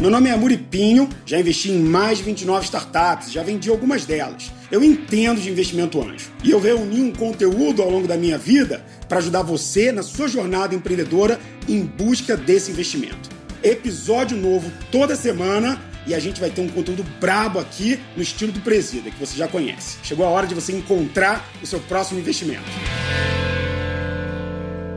Meu nome é Muripinho, já investi em mais de 29 startups, já vendi algumas delas. Eu entendo de investimento anjo e eu reuni um conteúdo ao longo da minha vida para ajudar você na sua jornada empreendedora em busca desse investimento. Episódio novo toda semana e a gente vai ter um conteúdo brabo aqui no estilo do Presida, que você já conhece. Chegou a hora de você encontrar o seu próximo investimento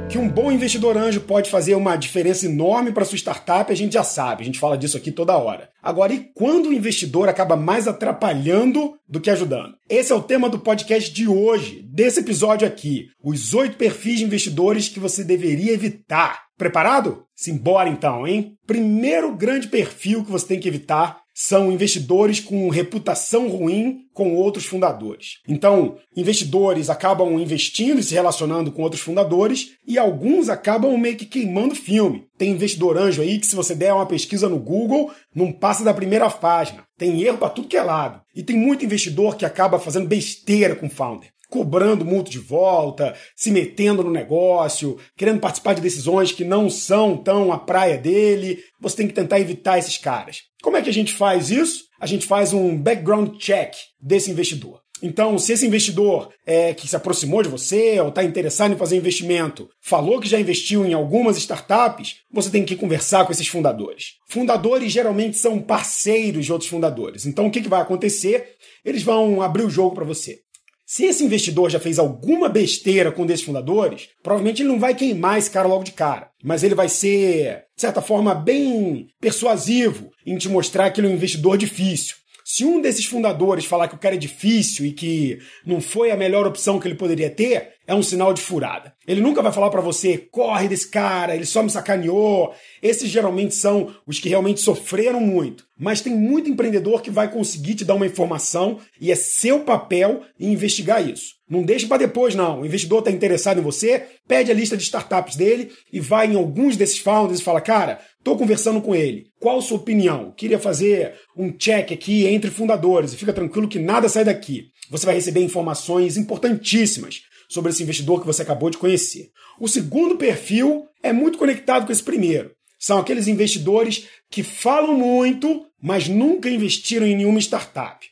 que um bom investidor anjo pode fazer uma diferença enorme para sua startup, a gente já sabe, a gente fala disso aqui toda hora. Agora, e quando o investidor acaba mais atrapalhando do que ajudando? Esse é o tema do podcast de hoje, desse episódio aqui: os oito perfis de investidores que você deveria evitar. Preparado? Simbora então, hein? Primeiro grande perfil que você tem que evitar são investidores com reputação ruim com outros fundadores. Então, investidores acabam investindo e se relacionando com outros fundadores e alguns acabam meio que queimando filme. Tem investidor anjo aí que, se você der uma pesquisa no Google, não passa da primeira página. Tem erro para tudo que é lado. E tem muito investidor que acaba fazendo besteira com founder cobrando multa de volta, se metendo no negócio, querendo participar de decisões que não são tão a praia dele. Você tem que tentar evitar esses caras. Como é que a gente faz isso? A gente faz um background check desse investidor. Então, se esse investidor é, que se aproximou de você ou está interessado em fazer investimento falou que já investiu em algumas startups, você tem que conversar com esses fundadores. Fundadores geralmente são parceiros de outros fundadores. Então, o que, que vai acontecer? Eles vão abrir o jogo para você. Se esse investidor já fez alguma besteira com um desses fundadores, provavelmente ele não vai queimar esse cara logo de cara. Mas ele vai ser, de certa forma, bem persuasivo em te mostrar que ele é um investidor difícil. Se um desses fundadores falar que o cara é difícil e que não foi a melhor opção que ele poderia ter, é um sinal de furada. Ele nunca vai falar para você, corre desse cara, ele só me sacaneou. Esses geralmente são os que realmente sofreram muito. Mas tem muito empreendedor que vai conseguir te dar uma informação e é seu papel investigar isso. Não deixe para depois, não. O investidor está interessado em você, pede a lista de startups dele e vai em alguns desses founders e fala: Cara, estou conversando com ele. Qual a sua opinião? Queria fazer um check aqui entre fundadores e fica tranquilo que nada sai daqui. Você vai receber informações importantíssimas sobre esse investidor que você acabou de conhecer. O segundo perfil é muito conectado com esse primeiro. São aqueles investidores que falam muito, mas nunca investiram em nenhuma startup.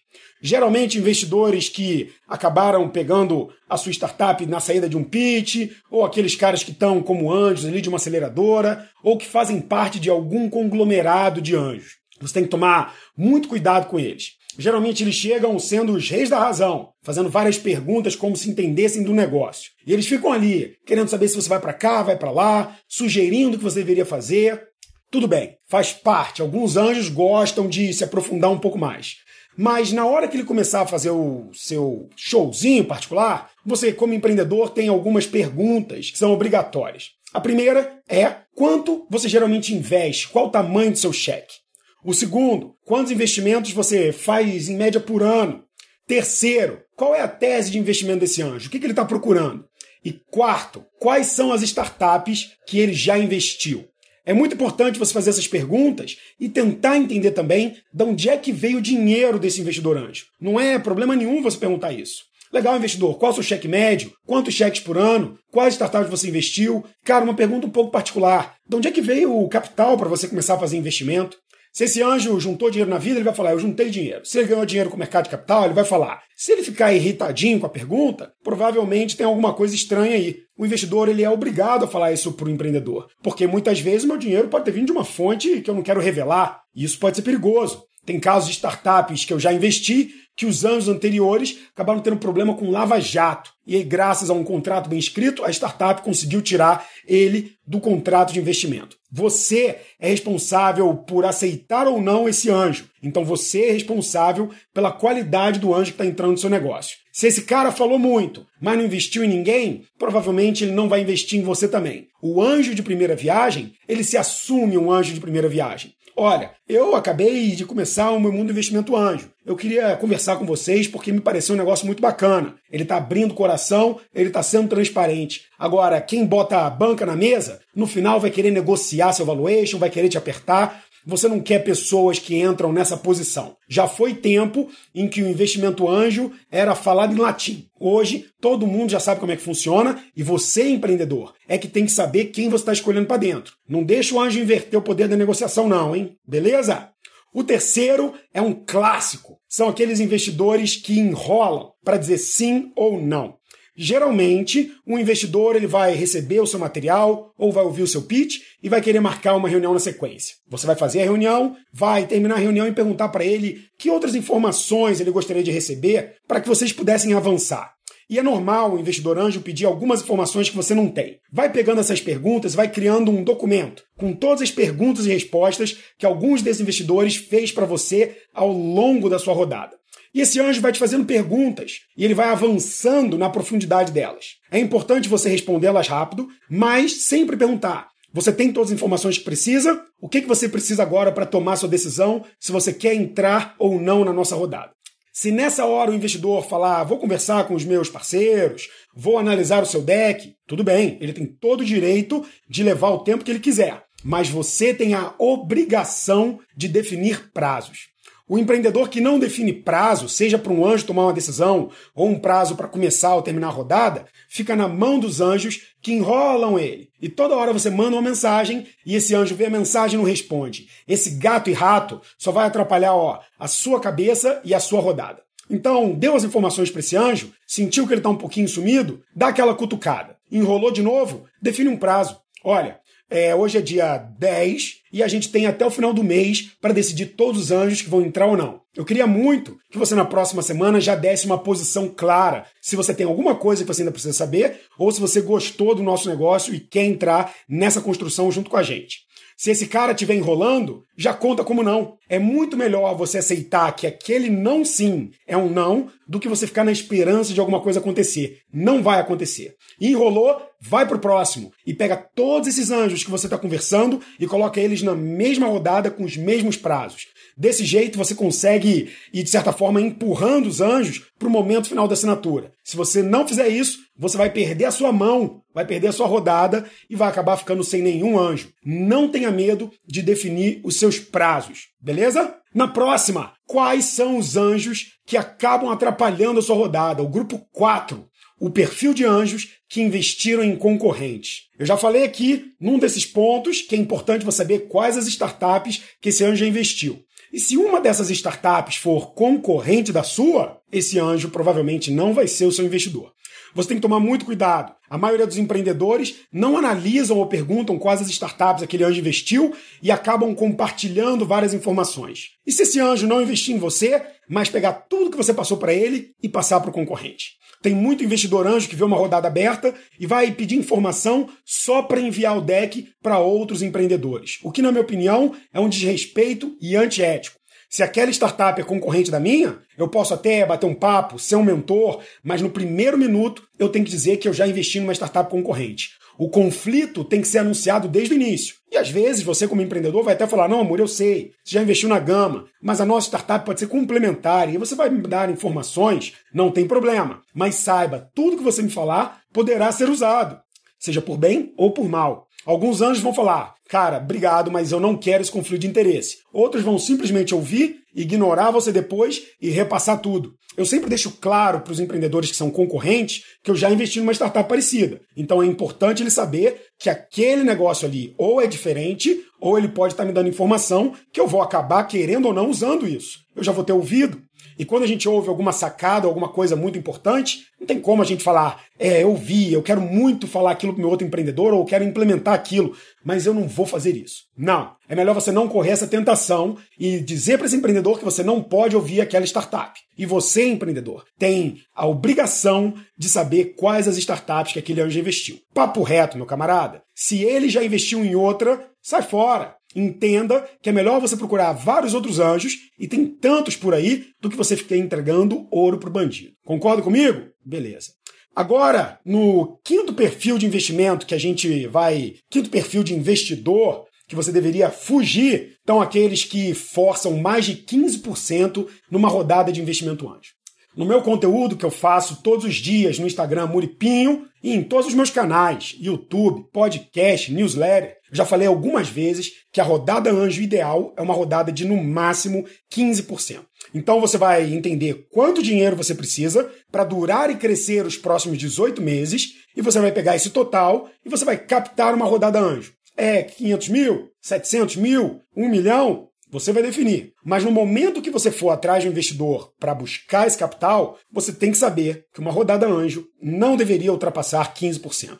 Geralmente investidores que acabaram pegando a sua startup na saída de um pitch, ou aqueles caras que estão como anjos ali de uma aceleradora, ou que fazem parte de algum conglomerado de anjos. Você tem que tomar muito cuidado com eles. Geralmente eles chegam sendo os reis da razão, fazendo várias perguntas como se entendessem do negócio. E eles ficam ali, querendo saber se você vai para cá, vai para lá, sugerindo o que você deveria fazer. Tudo bem, faz parte. Alguns anjos gostam de se aprofundar um pouco mais. Mas na hora que ele começar a fazer o seu showzinho particular, você, como empreendedor, tem algumas perguntas que são obrigatórias. A primeira é quanto você geralmente investe, qual o tamanho do seu cheque. O segundo, quantos investimentos você faz em média por ano? Terceiro, qual é a tese de investimento desse anjo? O que, ele está procurando? E quarto, quais são as startups que ele já investiu? É muito importante você fazer essas perguntas e tentar entender também de onde é que veio o dinheiro desse investidor anjo. Não é problema nenhum você perguntar isso. Legal, investidor, qual é o seu cheque médio? Quantos cheques por ano? Quais startups você investiu? Cara, uma pergunta um pouco particular. De onde é que veio o capital para você começar a fazer investimento? Se esse anjo juntou dinheiro na vida, ele vai falar, eu juntei dinheiro. Se ele ganhou dinheiro com o mercado de capital, ele vai falar. Se ele ficar irritadinho com a pergunta, provavelmente tem alguma coisa estranha aí. O investidor ele é obrigado a falar isso para o empreendedor, porque muitas vezes meu dinheiro pode ter vindo de uma fonte que eu não quero revelar, e isso pode ser perigoso. Tem casos de startups que eu já investi que os anos anteriores acabaram tendo problema com lava-jato. E aí, graças a um contrato bem escrito, a startup conseguiu tirar ele do contrato de investimento. Você é responsável por aceitar ou não esse anjo. Então você é responsável pela qualidade do anjo que está entrando no seu negócio. Se esse cara falou muito, mas não investiu em ninguém, provavelmente ele não vai investir em você também. O anjo de primeira viagem, ele se assume um anjo de primeira viagem. Olha, eu acabei de começar o meu mundo investimento anjo. Eu queria conversar com vocês porque me pareceu um negócio muito bacana. Ele está abrindo o coração, ele está sendo transparente. Agora, quem bota a banca na mesa, no final vai querer negociar seu valuation, vai querer te apertar. Você não quer pessoas que entram nessa posição. Já foi tempo em que o investimento anjo era falado em latim. Hoje, todo mundo já sabe como é que funciona e você, empreendedor, é que tem que saber quem você está escolhendo para dentro. Não deixa o anjo inverter o poder da negociação, não, hein? Beleza? O terceiro é um clássico. São aqueles investidores que enrolam para dizer sim ou não. Geralmente, um investidor ele vai receber o seu material ou vai ouvir o seu pitch e vai querer marcar uma reunião na sequência. Você vai fazer a reunião, vai terminar a reunião e perguntar para ele que outras informações ele gostaria de receber para que vocês pudessem avançar. E é normal o investidor anjo pedir algumas informações que você não tem. Vai pegando essas perguntas, vai criando um documento com todas as perguntas e respostas que alguns desses investidores fez para você ao longo da sua rodada. E esse anjo vai te fazendo perguntas e ele vai avançando na profundidade delas. É importante você respondê-las rápido, mas sempre perguntar: você tem todas as informações que precisa? O que, que você precisa agora para tomar sua decisão se você quer entrar ou não na nossa rodada? Se nessa hora o investidor falar, vou conversar com os meus parceiros, vou analisar o seu deck, tudo bem, ele tem todo o direito de levar o tempo que ele quiser, mas você tem a obrigação de definir prazos. O empreendedor que não define prazo, seja para um anjo tomar uma decisão ou um prazo para começar ou terminar a rodada, fica na mão dos anjos que enrolam ele. E toda hora você manda uma mensagem e esse anjo vê a mensagem e não responde. Esse gato e rato só vai atrapalhar ó, a sua cabeça e a sua rodada. Então, deu as informações para esse anjo, sentiu que ele está um pouquinho sumido, dá aquela cutucada. Enrolou de novo, define um prazo. Olha, é, hoje é dia 10 e a gente tem até o final do mês para decidir todos os anjos que vão entrar ou não. Eu queria muito que você na próxima semana já desse uma posição clara, se você tem alguma coisa que você ainda precisa saber ou se você gostou do nosso negócio e quer entrar nessa construção junto com a gente. Se esse cara estiver enrolando, já conta como não. É muito melhor você aceitar que aquele não sim é um não do que você ficar na esperança de alguma coisa acontecer. Não vai acontecer. Enrolou, vai pro próximo e pega todos esses anjos que você está conversando e coloca eles na mesma rodada com os mesmos prazos. Desse jeito você consegue ir, de certa forma, empurrando os anjos para o momento final da assinatura. Se você não fizer isso, você vai perder a sua mão, vai perder a sua rodada e vai acabar ficando sem nenhum anjo. Não tenha medo de definir os seus prazos, beleza? Na próxima, quais são os anjos que acabam atrapalhando a sua rodada? O grupo 4 o perfil de anjos que investiram em concorrentes. Eu já falei aqui num desses pontos que é importante você saber quais as startups que esse anjo investiu. E se uma dessas startups for concorrente da sua, esse anjo provavelmente não vai ser o seu investidor. Você tem que tomar muito cuidado. A maioria dos empreendedores não analisam ou perguntam quais as startups aquele anjo investiu e acabam compartilhando várias informações. E se esse anjo não investir em você, mas pegar tudo que você passou para ele e passar para o concorrente? Tem muito investidor anjo que vê uma rodada aberta e vai pedir informação só para enviar o deck para outros empreendedores. O que, na minha opinião, é um desrespeito e antiético. Se aquela startup é concorrente da minha, eu posso até bater um papo, ser um mentor, mas no primeiro minuto eu tenho que dizer que eu já investi numa startup concorrente. O conflito tem que ser anunciado desde o início. E às vezes você, como empreendedor, vai até falar: não, amor, eu sei, você já investiu na gama, mas a nossa startup pode ser complementar e você vai me dar informações, não tem problema. Mas saiba, tudo que você me falar poderá ser usado, seja por bem ou por mal. Alguns anjos vão falar: cara, obrigado, mas eu não quero esse conflito de interesse. Outros vão simplesmente ouvir, ignorar você depois e repassar tudo. Eu sempre deixo claro para os empreendedores que são concorrentes que eu já investi numa startup parecida. Então é importante ele saber que aquele negócio ali ou é diferente ou ele pode estar me dando informação que eu vou acabar querendo ou não usando isso. Eu já vou ter ouvido. E quando a gente ouve alguma sacada, alguma coisa muito importante, não tem como a gente falar, é, eu vi, eu quero muito falar aquilo para meu outro empreendedor ou eu quero implementar aquilo, mas eu não vou fazer isso. Não. É melhor você não correr essa tentação e dizer para esse empreendedor que você não pode ouvir aquela startup. E você, empreendedor, tem a obrigação de saber quais as startups que aquele anjo investiu. Papo reto, meu camarada. Se ele já investiu em outra, sai fora. Entenda que é melhor você procurar vários outros anjos, e tem tantos por aí, do que você ficar entregando ouro pro bandido. Concorda comigo? Beleza. Agora, no quinto perfil de investimento que a gente vai. Quinto perfil de investidor que você deveria fugir, estão aqueles que forçam mais de 15% numa rodada de investimento anjo. No meu conteúdo que eu faço todos os dias no Instagram Muripinho e em todos os meus canais, YouTube, podcast, newsletter, já falei algumas vezes que a rodada anjo ideal é uma rodada de no máximo 15%. Então você vai entender quanto dinheiro você precisa para durar e crescer os próximos 18 meses e você vai pegar esse total e você vai captar uma rodada anjo. É 500 mil? 700 mil? 1 milhão? Você vai definir. Mas no momento que você for atrás de um investidor para buscar esse capital, você tem que saber que uma rodada anjo não deveria ultrapassar 15%.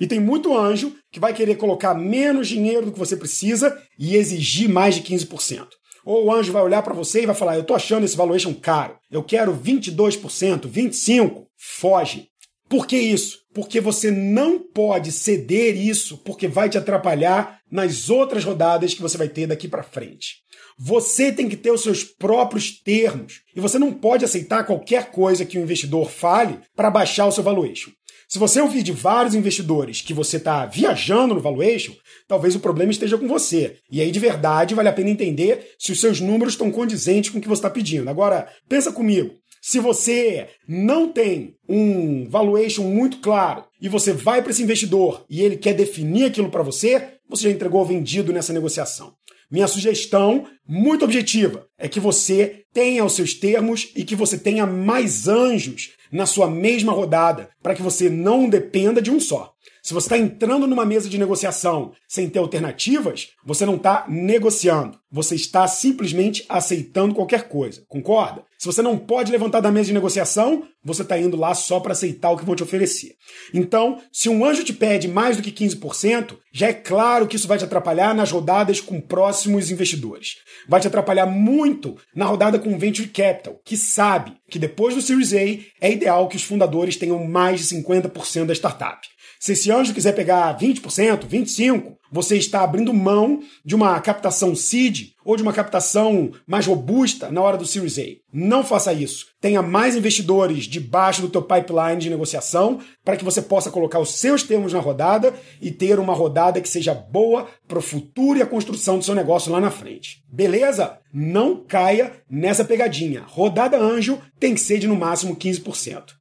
E tem muito anjo que vai querer colocar menos dinheiro do que você precisa e exigir mais de 15%. Ou o anjo vai olhar para você e vai falar: Eu estou achando esse valuation caro, eu quero 22%, 25%. Foge. Por que isso? Porque você não pode ceder isso, porque vai te atrapalhar nas outras rodadas que você vai ter daqui para frente. Você tem que ter os seus próprios termos e você não pode aceitar qualquer coisa que o investidor fale para baixar o seu valuation. Se você ouvir de vários investidores que você está viajando no valuation, talvez o problema esteja com você. E aí, de verdade, vale a pena entender se os seus números estão condizentes com o que você está pedindo. Agora, pensa comigo. Se você não tem um valuation muito claro e você vai para esse investidor e ele quer definir aquilo para você, você já entregou vendido nessa negociação. Minha sugestão, muito objetiva, é que você tenha os seus termos e que você tenha mais anjos na sua mesma rodada, para que você não dependa de um só. Se você está entrando numa mesa de negociação sem ter alternativas, você não está negociando. Você está simplesmente aceitando qualquer coisa. Concorda? Se você não pode levantar da mesa de negociação, você está indo lá só para aceitar o que vão te oferecer. Então, se um anjo te pede mais do que 15%, já é claro que isso vai te atrapalhar nas rodadas com próximos investidores. Vai te atrapalhar muito na rodada com Venture Capital, que sabe que depois do Series A é ideal que os fundadores tenham mais de 50% da startup. Se esse anjo quiser pegar 20%, 25%, você está abrindo mão de uma captação seed ou de uma captação mais robusta na hora do Series A. Não faça isso. Tenha mais investidores debaixo do teu pipeline de negociação para que você possa colocar os seus termos na rodada e ter uma rodada que seja boa para o futuro e a construção do seu negócio lá na frente. Beleza? Não caia nessa pegadinha. Rodada anjo tem que ser de no máximo 15%.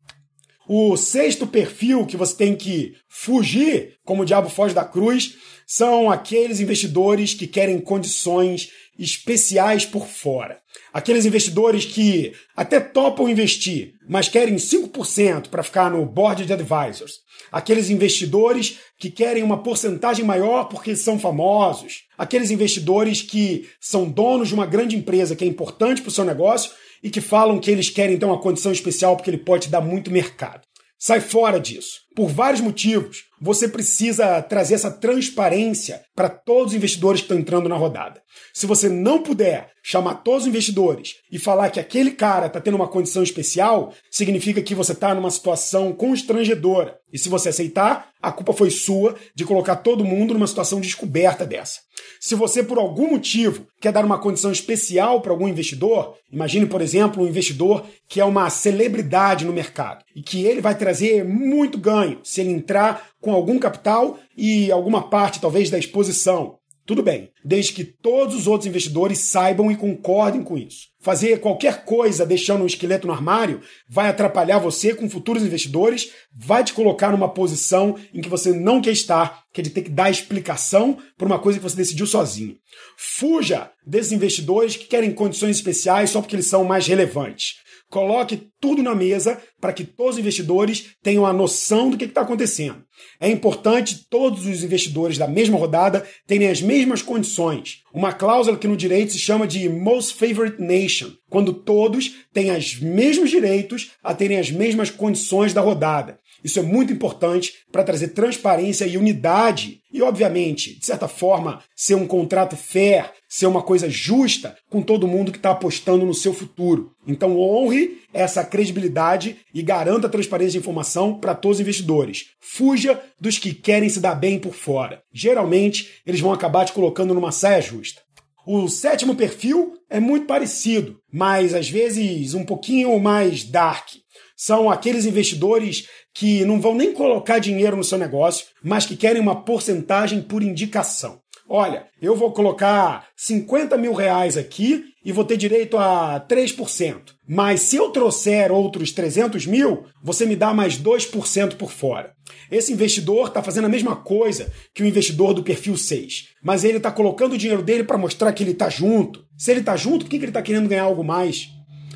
O sexto perfil que você tem que fugir, como o diabo foge da cruz, são aqueles investidores que querem condições especiais por fora. Aqueles investidores que até topam investir, mas querem 5% para ficar no board de advisors. Aqueles investidores que querem uma porcentagem maior porque são famosos. Aqueles investidores que são donos de uma grande empresa que é importante para o seu negócio e que falam que eles querem ter uma condição especial porque ele pode dar muito mercado. Sai fora disso. Por vários motivos, você precisa trazer essa transparência para todos os investidores que estão entrando na rodada. Se você não puder chamar todos os investidores e falar que aquele cara está tendo uma condição especial, significa que você está numa situação constrangedora. E se você aceitar, a culpa foi sua de colocar todo mundo numa situação descoberta dessa. Se você, por algum motivo, quer dar uma condição especial para algum investidor, imagine, por exemplo, um investidor que é uma celebridade no mercado e que ele vai trazer muito ganho se ele entrar com algum capital e alguma parte, talvez, da exposição. Tudo bem, desde que todos os outros investidores saibam e concordem com isso. Fazer qualquer coisa deixando um esqueleto no armário vai atrapalhar você com futuros investidores, vai te colocar numa posição em que você não quer estar, que é de ter que dar explicação por uma coisa que você decidiu sozinho. Fuja desses investidores que querem condições especiais só porque eles são mais relevantes. Coloque tudo na mesa para que todos os investidores tenham a noção do que está acontecendo. É importante todos os investidores da mesma rodada terem as mesmas condições. Uma cláusula que no direito se chama de Most Favored Nation, quando todos têm os mesmos direitos a terem as mesmas condições da rodada. Isso é muito importante para trazer transparência e unidade e, obviamente, de certa forma, ser um contrato fair, ser uma coisa justa com todo mundo que está apostando no seu futuro. Então, honre essa credibilidade e garanta a transparência de informação para todos os investidores. Fuja dos que querem se dar bem por fora. Geralmente, eles vão acabar te colocando numa saia justa. O sétimo perfil é muito parecido, mas às vezes um pouquinho mais dark. São aqueles investidores que não vão nem colocar dinheiro no seu negócio, mas que querem uma porcentagem por indicação. Olha, eu vou colocar 50 mil reais aqui e vou ter direito a 3%. Mas se eu trouxer outros 300 mil, você me dá mais 2% por fora. Esse investidor está fazendo a mesma coisa que o investidor do perfil 6, mas ele está colocando o dinheiro dele para mostrar que ele está junto. Se ele está junto, por que, que ele está querendo ganhar algo mais?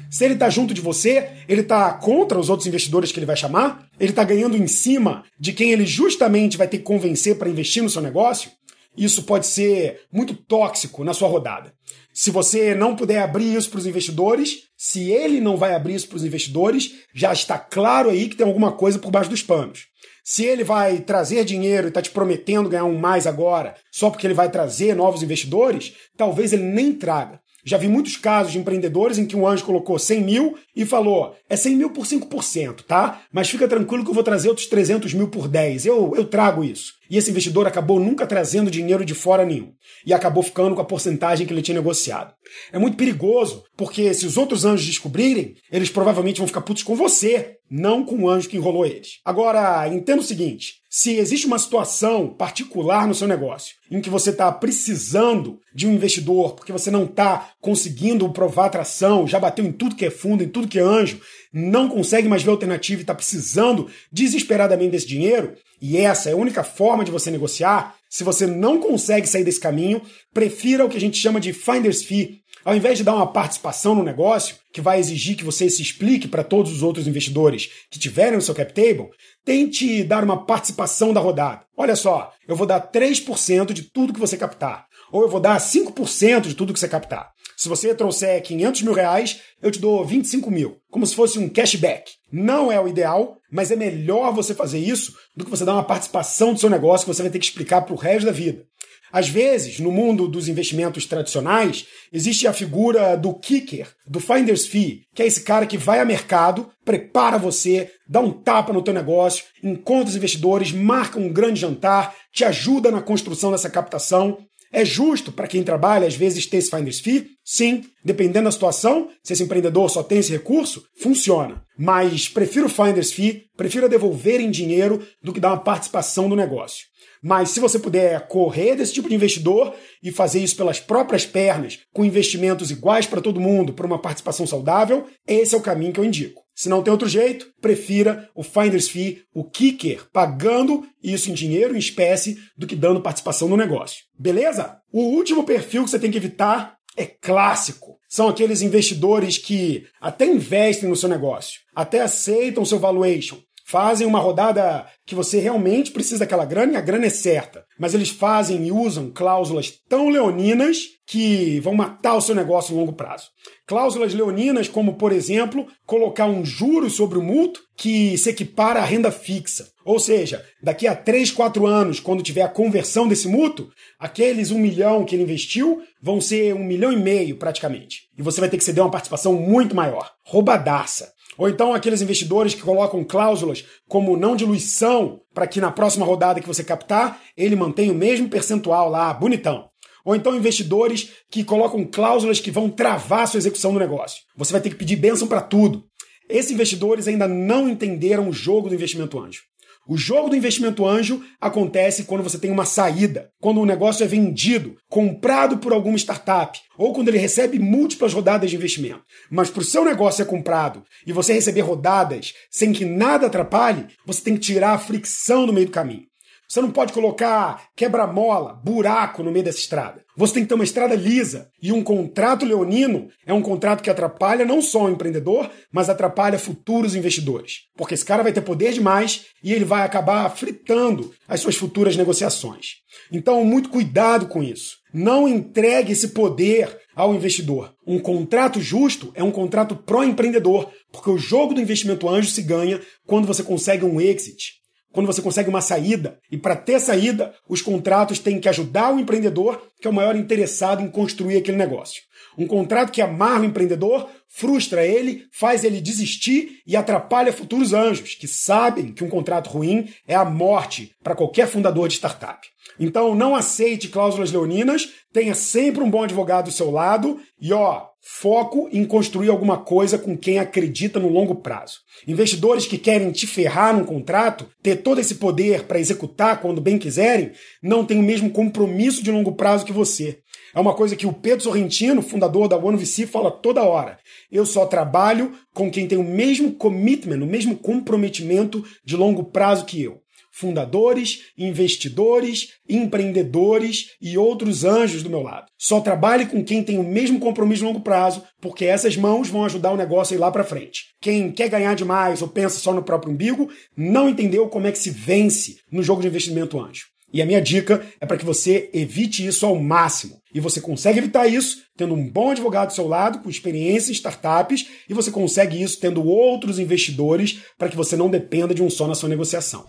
Se ele está junto de você, ele está contra os outros investidores que ele vai chamar? Ele está ganhando em cima de quem ele justamente vai ter que convencer para investir no seu negócio? Isso pode ser muito tóxico na sua rodada. Se você não puder abrir isso para os investidores, se ele não vai abrir isso para os investidores, já está claro aí que tem alguma coisa por baixo dos panos. Se ele vai trazer dinheiro e está te prometendo ganhar um mais agora, só porque ele vai trazer novos investidores, talvez ele nem traga. Já vi muitos casos de empreendedores em que um anjo colocou 100 mil e falou: é 100 mil por 5%, tá? Mas fica tranquilo que eu vou trazer outros 300 mil por 10. Eu, eu trago isso. E esse investidor acabou nunca trazendo dinheiro de fora nenhum. E acabou ficando com a porcentagem que ele tinha negociado. É muito perigoso, porque se os outros anjos descobrirem, eles provavelmente vão ficar putos com você, não com o anjo que enrolou eles. Agora, entenda o seguinte: se existe uma situação particular no seu negócio em que você está precisando de um investidor porque você não está conseguindo provar atração, já bateu em tudo que é fundo, em tudo que é anjo, não consegue mais ver alternativa e está precisando desesperadamente desse dinheiro, e essa é a única forma de você negociar, se você não consegue sair desse caminho, prefira o que a gente chama de finder's fee. Ao invés de dar uma participação no negócio, que vai exigir que você se explique para todos os outros investidores que tiverem no seu cap table, tente dar uma participação da rodada. Olha só, eu vou dar 3% de tudo que você captar. Ou eu vou dar 5% de tudo que você captar. Se você trouxer 500 mil reais, eu te dou 25 mil, como se fosse um cashback. Não é o ideal, mas é melhor você fazer isso do que você dar uma participação do seu negócio que você vai ter que explicar para o resto da vida. Às vezes, no mundo dos investimentos tradicionais, existe a figura do kicker, do finder's fee, que é esse cara que vai a mercado, prepara você, dá um tapa no teu negócio, encontra os investidores, marca um grande jantar, te ajuda na construção dessa captação é justo para quem trabalha, às vezes, ter esse finder's fee? Sim, dependendo da situação, se esse empreendedor só tem esse recurso, funciona. Mas prefiro finder's fee, prefiro devolver em dinheiro do que dar uma participação no negócio. Mas se você puder correr desse tipo de investidor e fazer isso pelas próprias pernas, com investimentos iguais para todo mundo, por uma participação saudável, esse é o caminho que eu indico. Se não tem outro jeito, prefira o finder's fee, o kicker, pagando isso em dinheiro, em espécie, do que dando participação no negócio. Beleza? O último perfil que você tem que evitar é clássico. São aqueles investidores que até investem no seu negócio, até aceitam seu valuation, fazem uma rodada que você realmente precisa daquela grana e a grana é certa. Mas eles fazem e usam cláusulas tão leoninas que vão matar o seu negócio em longo prazo. Cláusulas leoninas, como, por exemplo, colocar um juro sobre o multo que se equipara à renda fixa. Ou seja, daqui a 3, 4 anos, quando tiver a conversão desse mútuo, aqueles um milhão que ele investiu vão ser um milhão e meio praticamente. E você vai ter que ceder uma participação muito maior. Roubadaça. Ou então aqueles investidores que colocam cláusulas como não diluição para que na próxima rodada que você captar, ele mantenha o mesmo percentual lá, bonitão. Ou então investidores que colocam cláusulas que vão travar a sua execução do negócio. Você vai ter que pedir bênção para tudo. Esses investidores ainda não entenderam o jogo do investimento anjo. O jogo do investimento anjo acontece quando você tem uma saída, quando o negócio é vendido, comprado por alguma startup, ou quando ele recebe múltiplas rodadas de investimento. Mas para o seu negócio ser comprado e você receber rodadas sem que nada atrapalhe, você tem que tirar a fricção do meio do caminho. Você não pode colocar quebra-mola, buraco no meio dessa estrada. Você tem que ter uma estrada lisa. E um contrato leonino é um contrato que atrapalha não só o empreendedor, mas atrapalha futuros investidores. Porque esse cara vai ter poder demais e ele vai acabar fritando as suas futuras negociações. Então, muito cuidado com isso. Não entregue esse poder ao investidor. Um contrato justo é um contrato pró-empreendedor, porque o jogo do investimento anjo se ganha quando você consegue um exit quando você consegue uma saída. E para ter saída, os contratos têm que ajudar o empreendedor, que é o maior interessado em construir aquele negócio. Um contrato que amarra o empreendedor, frustra ele, faz ele desistir e atrapalha futuros anjos, que sabem que um contrato ruim é a morte para qualquer fundador de startup. Então não aceite cláusulas leoninas, tenha sempre um bom advogado do seu lado e ó, foco em construir alguma coisa com quem acredita no longo prazo. Investidores que querem te ferrar num contrato, ter todo esse poder para executar quando bem quiserem, não têm o mesmo compromisso de longo prazo que você. É uma coisa que o Pedro Sorrentino, fundador da OneVC, fala toda hora. Eu só trabalho com quem tem o mesmo commitment, o mesmo comprometimento de longo prazo que eu fundadores, investidores, empreendedores e outros anjos do meu lado. Só trabalhe com quem tem o mesmo compromisso de longo prazo, porque essas mãos vão ajudar o negócio a ir lá para frente. Quem quer ganhar demais ou pensa só no próprio umbigo, não entendeu como é que se vence no jogo de investimento anjo. E a minha dica é para que você evite isso ao máximo. E você consegue evitar isso tendo um bom advogado do seu lado, com experiência em startups, e você consegue isso tendo outros investidores para que você não dependa de um só na sua negociação.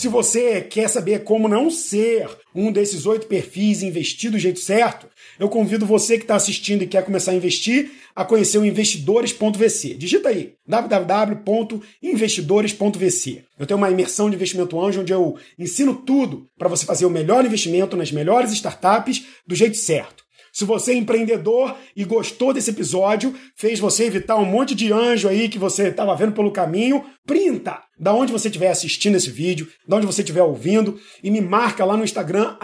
Se você quer saber como não ser um desses oito perfis e investir do jeito certo, eu convido você que está assistindo e quer começar a investir a conhecer o investidores.vc. Digita aí www.investidores.vc. Eu tenho uma imersão de investimento anjo onde eu ensino tudo para você fazer o melhor investimento nas melhores startups do jeito certo. Se você é empreendedor e gostou desse episódio, fez você evitar um monte de anjo aí que você estava vendo pelo caminho, printa da onde você estiver assistindo esse vídeo, da onde você estiver ouvindo e me marca lá no Instagram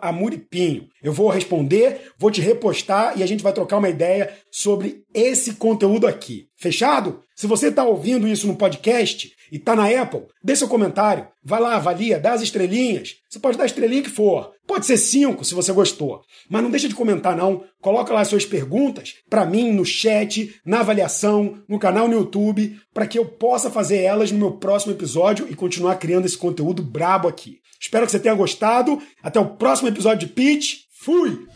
@amuripinho. Eu vou responder, vou te repostar e a gente vai trocar uma ideia sobre esse conteúdo aqui. Fechado? Se você está ouvindo isso no podcast, e tá na Apple, dê seu comentário. Vai lá, avalia, dá as estrelinhas. Você pode dar a estrelinha que for. Pode ser cinco, se você gostou. Mas não deixa de comentar, não. Coloca lá as suas perguntas para mim no chat, na avaliação, no canal no YouTube, para que eu possa fazer elas no meu próximo episódio e continuar criando esse conteúdo brabo aqui. Espero que você tenha gostado. Até o próximo episódio de Pitch. Fui!